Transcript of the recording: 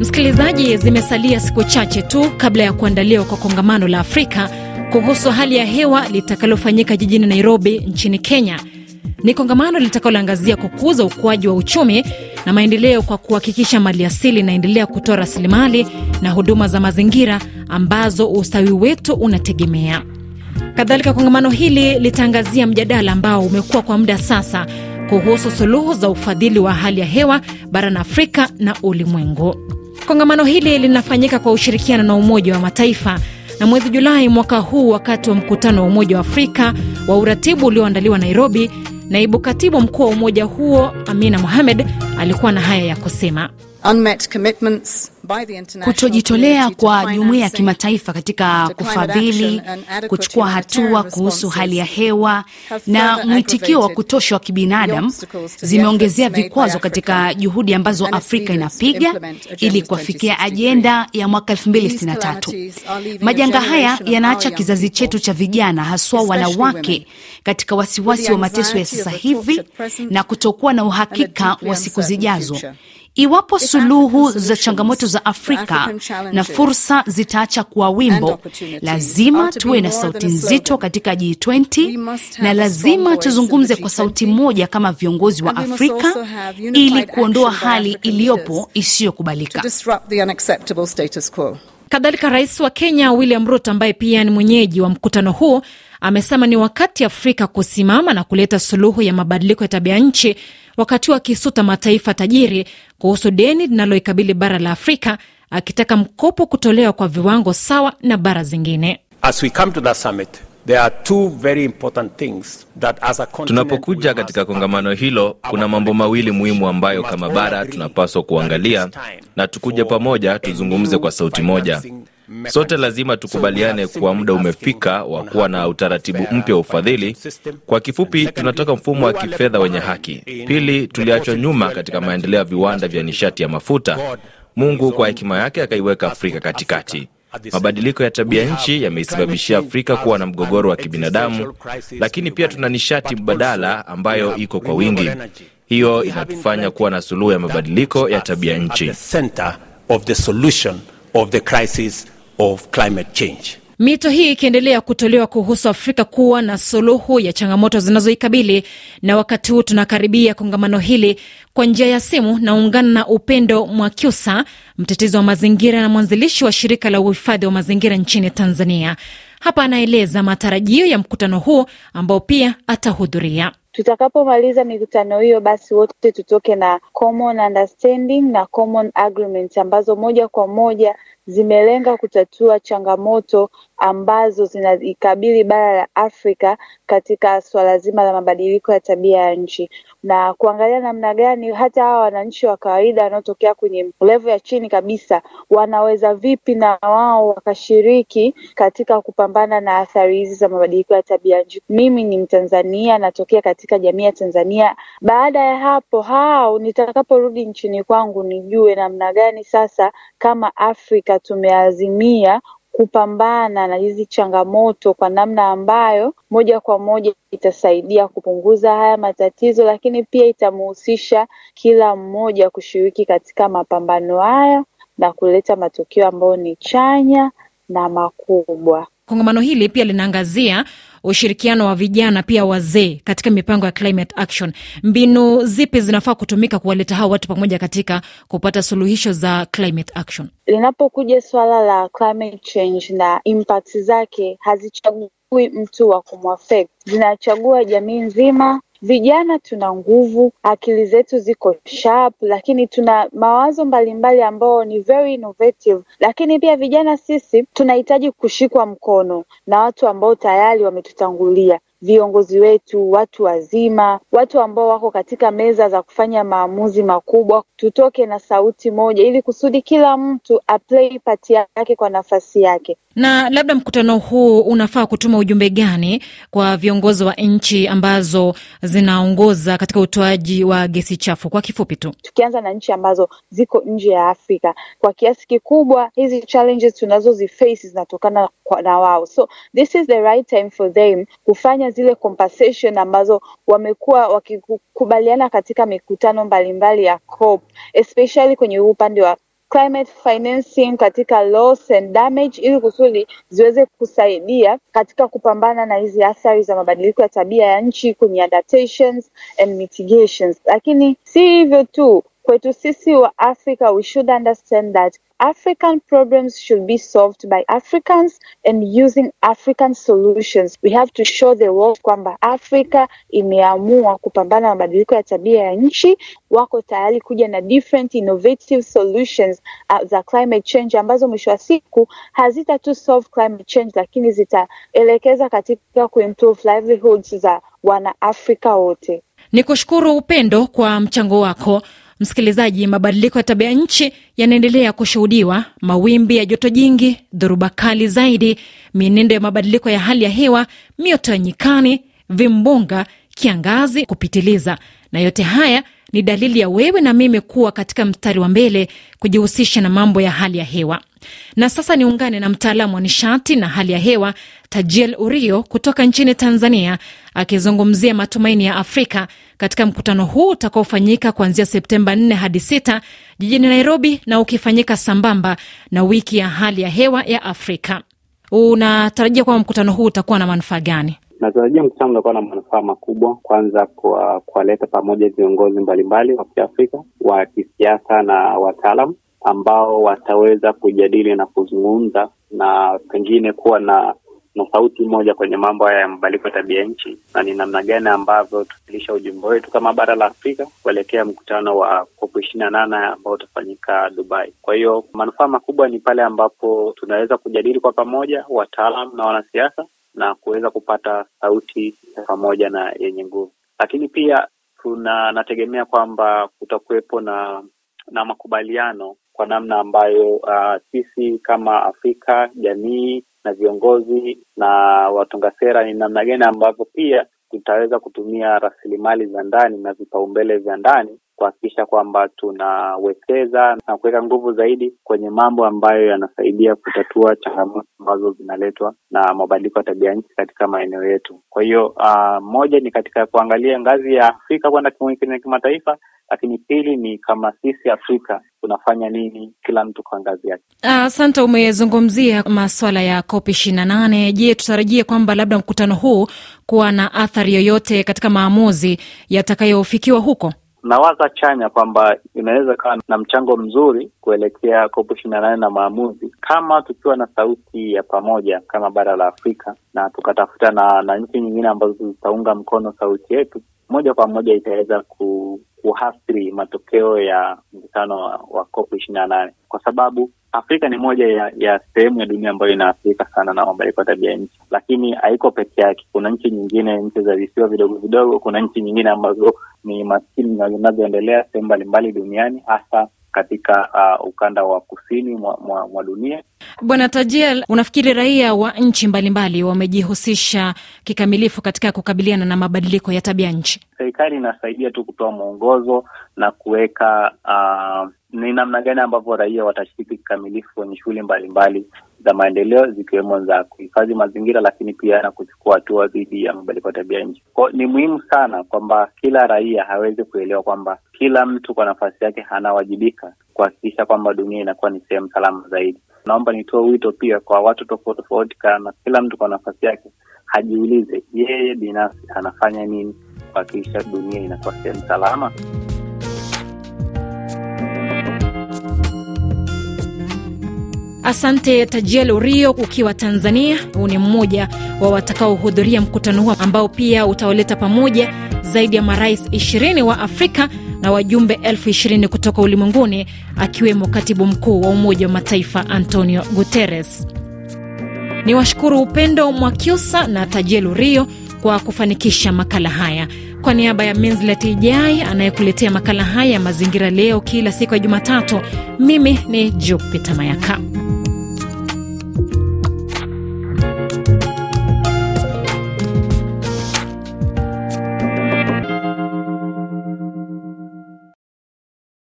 Msikilizaji, zimesalia siku chache tu kabla ya kuandaliwa kwa kongamano la Afrika kuhusu hali ya hewa litakalofanyika jijini Nairobi nchini Kenya. Ni kongamano litakaloangazia kukuza ukuaji wa uchumi na maendeleo kwa kuhakikisha maliasili inaendelea kutoa rasilimali na huduma za mazingira ambazo ustawi wetu unategemea. Kadhalika, kongamano hili litaangazia mjadala ambao umekuwa kwa muda sasa kuhusu suluhu za ufadhili wa hali ya hewa barani Afrika na ulimwengu. Kongamano hili linafanyika kwa ushirikiano na Umoja wa Mataifa na mwezi Julai mwaka huu, wakati wa mkutano wa Umoja wa Afrika wa uratibu ulioandaliwa Nairobi, naibu katibu mkuu wa umoja huo Amina Mohamed alikuwa na haya ya kusema. Kutojitolea kwa jumuiya ya kimataifa katika kufadhili, kuchukua hatua kuhusu hali ya hewa na mwitikio wa kutosha wa kibinadamu zimeongezea vikwazo katika juhudi ambazo Afrika inapiga ili kuafikia ajenda ya mwaka 2063. Majanga haya yanaacha kizazi chetu cha vijana, haswa wanawake, katika wasiwasi wa mateso ya sasa hivi na kutokuwa na uhakika wa siku zijazo. Iwapo suluhu za changamoto za Afrika na fursa zitaacha kuwa wimbo, lazima tuwe na sauti nzito katika G20 na lazima tuzungumze kwa sauti moja kama viongozi wa Afrika ili kuondoa hali iliyopo isiyokubalika. Kadhalika, rais wa Kenya William Ruto ambaye pia ni mwenyeji wa mkutano huu amesema ni wakati Afrika kusimama na kuleta suluhu ya mabadiliko ya tabia nchi, wakati wa akisuta mataifa tajiri kuhusu deni linaloikabili bara la Afrika, akitaka mkopo kutolewa kwa viwango sawa na bara zingine. As we come to that summit, there are two very important things that as a continent Tunapokuja katika kongamano hilo, kuna mambo mawili muhimu ambayo kama bara tunapaswa kuangalia na tukuje pamoja tuzungumze kwa sauti moja. Sote lazima tukubaliane kuwa muda umefika wa kuwa na utaratibu mpya wa ufadhili. Kwa kifupi, tunataka mfumo wa kifedha wenye haki. Pili, tuliachwa nyuma katika maendeleo ya viwanda vya nishati ya mafuta. Mungu kwa hekima yake akaiweka Afrika katikati. Mabadiliko ya tabia nchi yameisababishia Afrika kuwa na mgogoro wa kibinadamu, lakini pia tuna nishati mbadala ambayo iko kwa wingi. Hiyo inatufanya kuwa na suluhu ya mabadiliko ya tabia nchi. Of climate change. Mito hii ikiendelea kutolewa kuhusu Afrika kuwa na suluhu ya changamoto zinazoikabili. Na wakati huu tunakaribia kongamano hili, kwa njia ya simu naungana na Upendo Mwakyusa, mtetezi wa mazingira na mwanzilishi wa shirika la uhifadhi wa mazingira nchini Tanzania. Hapa anaeleza matarajio ya mkutano huu ambao pia atahudhuria. Tutakapomaliza mikutano hiyo, basi wote tutoke na common understanding na common agreement ambazo moja kwa moja zimelenga kutatua changamoto ambazo zinaikabili bara la Afrika katika swala zima la mabadiliko ya tabia ya nchi na kuangalia namna gani hata hawa wananchi wa kawaida wanaotokea kwenye levo ya chini kabisa wanaweza vipi na wao wakashiriki katika kupambana na athari hizi za mabadiliko ya tabia nchi. Mimi ni Mtanzania, natokea katika jamii ya Tanzania. Baada ya hapo hao, nitakaporudi nchini kwangu, nijue namna gani sasa kama Afrika tumeazimia kupambana na hizi changamoto kwa namna ambayo moja kwa moja itasaidia kupunguza haya matatizo, lakini pia itamhusisha kila mmoja kushiriki katika mapambano haya na kuleta matokeo ambayo ni chanya na makubwa. Kongamano hili pia linaangazia ushirikiano wa vijana pia wazee katika mipango ya climate action. Mbinu zipi zinafaa kutumika kuwaleta hao watu pamoja katika kupata suluhisho za climate action? Linapokuja swala la climate change na impact zake, hazichagui mtu wa kumwafect, zinachagua jamii nzima. Vijana tuna nguvu, akili zetu ziko sharp, lakini tuna mawazo mbalimbali ambao ni very innovative. Lakini pia vijana sisi tunahitaji kushikwa mkono na watu ambao tayari wametutangulia, viongozi wetu, watu wazima, watu ambao wako katika meza za kufanya maamuzi makubwa. Tutoke na sauti moja, ili kusudi kila mtu aplay part yake kwa nafasi yake. Na labda mkutano huu unafaa kutuma ujumbe gani kwa viongozi wa nchi ambazo zinaongoza katika utoaji wa gesi chafu? Kwa kifupi tu, tukianza na nchi ambazo ziko nje ya Afrika, kwa kiasi kikubwa hizi challenges tunazoziface zinatokana na wao, so this is the right time for them kufanya zile compensation ambazo wamekuwa wakikubaliana katika mikutano mbalimbali ya COP, especially kwenye upande wa climate financing katika loss and damage ili kusudi ziweze kusaidia katika kupambana na hizi athari za mabadiliko ya tabia ya nchi kwenye adaptations and mitigations. Lakini si hivyo tu, kwetu sisi wa Africa we should understand that African problems should be solved by Africans and using African solutions. We have to show the world kwamba Afrika imeamua kupambana na mabadiliko ya tabia ya nchi, wako tayari kuja na different innovative solutions uh, za climate change ambazo mwisho wa siku hazita tu solve climate change, lakini zitaelekeza katika kuimprove livelihoods za wanaafrika wote. Ni kushukuru Upendo kwa mchango wako. Msikilizaji, mabadiliko ya tabia nchi yanaendelea kushuhudiwa: mawimbi ya joto jingi, dhoruba kali zaidi, mienendo ya mabadiliko ya hali ya hewa, mioto ya nyikani, vimbunga, kiangazi kupitiliza, na yote haya ni dalili ya wewe na mimi kuwa katika mstari wa mbele kujihusisha na mambo ya hali ya hewa. Na sasa niungane na mtaalamu wa nishati na hali ya hewa Tajiel Urio kutoka nchini Tanzania, akizungumzia matumaini ya Afrika katika mkutano huu utakaofanyika kuanzia Septemba 4 hadi 6 jijini Nairobi, na ukifanyika sambamba na wiki ya hali ya hewa ya Afrika. Unatarajia kwamba mkutano huu utakuwa na manufaa gani? Natarajia mkutano utakuwa na manufaa makubwa, kwanza kwa kuwaleta pamoja viongozi mbalimbali wa Kiafrika wa kisiasa na wataalam ambao wataweza kujadili na kuzungumza na pengine kuwa na na sauti moja kwenye mambo haya ya mabadiliko ya tabia nchi, na ni namna gani ambavyo tukilisha ujumbe wetu kama bara la Afrika kuelekea mkutano wa COP ishirini na nane ambao utafanyika Dubai. Kwa hiyo manufaa makubwa ni pale ambapo tunaweza kujadili kwa pamoja, wataalam na wanasiasa, na kuweza kupata sauti pamoja na yenye nguvu, lakini pia tuna nategemea kwamba kutakuwepo na na makubaliano kwa namna ambayo uh, sisi kama Afrika, jamii na viongozi na watunga sera, ni namna gani ambavyo pia tutaweza kutumia rasilimali za ndani na vipaumbele vya ndani kuhakikisha kwamba tunawekeza na kuweka nguvu zaidi kwenye mambo ambayo yanasaidia kutatua changamoto ambazo zinaletwa na mabadiliko ya tabia nchi katika maeneo yetu. Kwa hiyo uh, moja ni katika kuangalia ngazi ya Afrika kwenda kwenye kimataifa, lakini pili ni kama sisi Afrika tunafanya nini, kila mtu kwa ngazi yake. Asante. Uh, umezungumzia maswala ya COP ishirini na nane. Je, tutarajie kwamba labda mkutano huu kuwa na athari yoyote katika maamuzi yatakayofikiwa huko? Nawaza chanya kwamba inaweza kawa na mchango mzuri kuelekea kopu ishirini na nane na maamuzi, kama tukiwa na sauti ya pamoja kama bara la Afrika na tukatafuta na, na nchi nyingine ambazo zitaunga mkono sauti yetu, moja kwa moja itaweza ku, kuathiri matokeo ya mkutano wa COP ishirini na nane kwa sababu Afrika ni moja ya, ya sehemu ya dunia ambayo inaathirika sana na mabadiliko ya tabia nchi, lakini haiko peke yake. Kuna nchi nyingine, nchi za visiwa vidogo vidogo, kuna nchi nyingine ambazo ni maskini na zinazoendelea sehemu mbalimbali duniani hasa katika uh, ukanda wa kusini mwa, mwa, mwa dunia. Bwana Tajiel, unafikiri raia wa nchi mbalimbali wamejihusisha kikamilifu katika kukabiliana na mabadiliko ya tabia nchi? Serikali inasaidia tu kutoa mwongozo na kuweka uh, ni namna gani ambavyo raia watashiriki kikamilifu kwenye shughuli mbalimbali za maendeleo zikiwemo za kuhifadhi mazingira, lakini pia na kuchukua hatua dhidi ya mabadiliko ya tabia nchi. Kwa ni muhimu sana kwamba kila raia aweze kuelewa kwamba kila mtu kwa nafasi yake anawajibika kuhakikisha kwamba dunia inakuwa ni sehemu salama zaidi. Naomba nitoe wito pia kwa watu tofauti tofauti, kana kila mtu kwa nafasi yake hajiulize yeye binafsi anafanya nini kuhakikisha dunia inakuwa sehemu salama. Asante Tajiel Urio ukiwa Tanzania. Huu ni mmoja wa watakaohudhuria mkutano huo ambao pia utawaleta pamoja zaidi ya marais 20 wa Afrika na wajumbe elfu ishirini kutoka ulimwenguni akiwemo katibu mkuu wa Umoja wa Mataifa Antonio Guterres. Ni washukuru Upendo Mwakyusa na Tajiel Urio kwa kufanikisha makala haya. Kwa niaba ya Minslet Ijai anayekuletea makala haya ya mazingira leo kila siku ya Jumatatu, mimi ni Jupita Mayaka.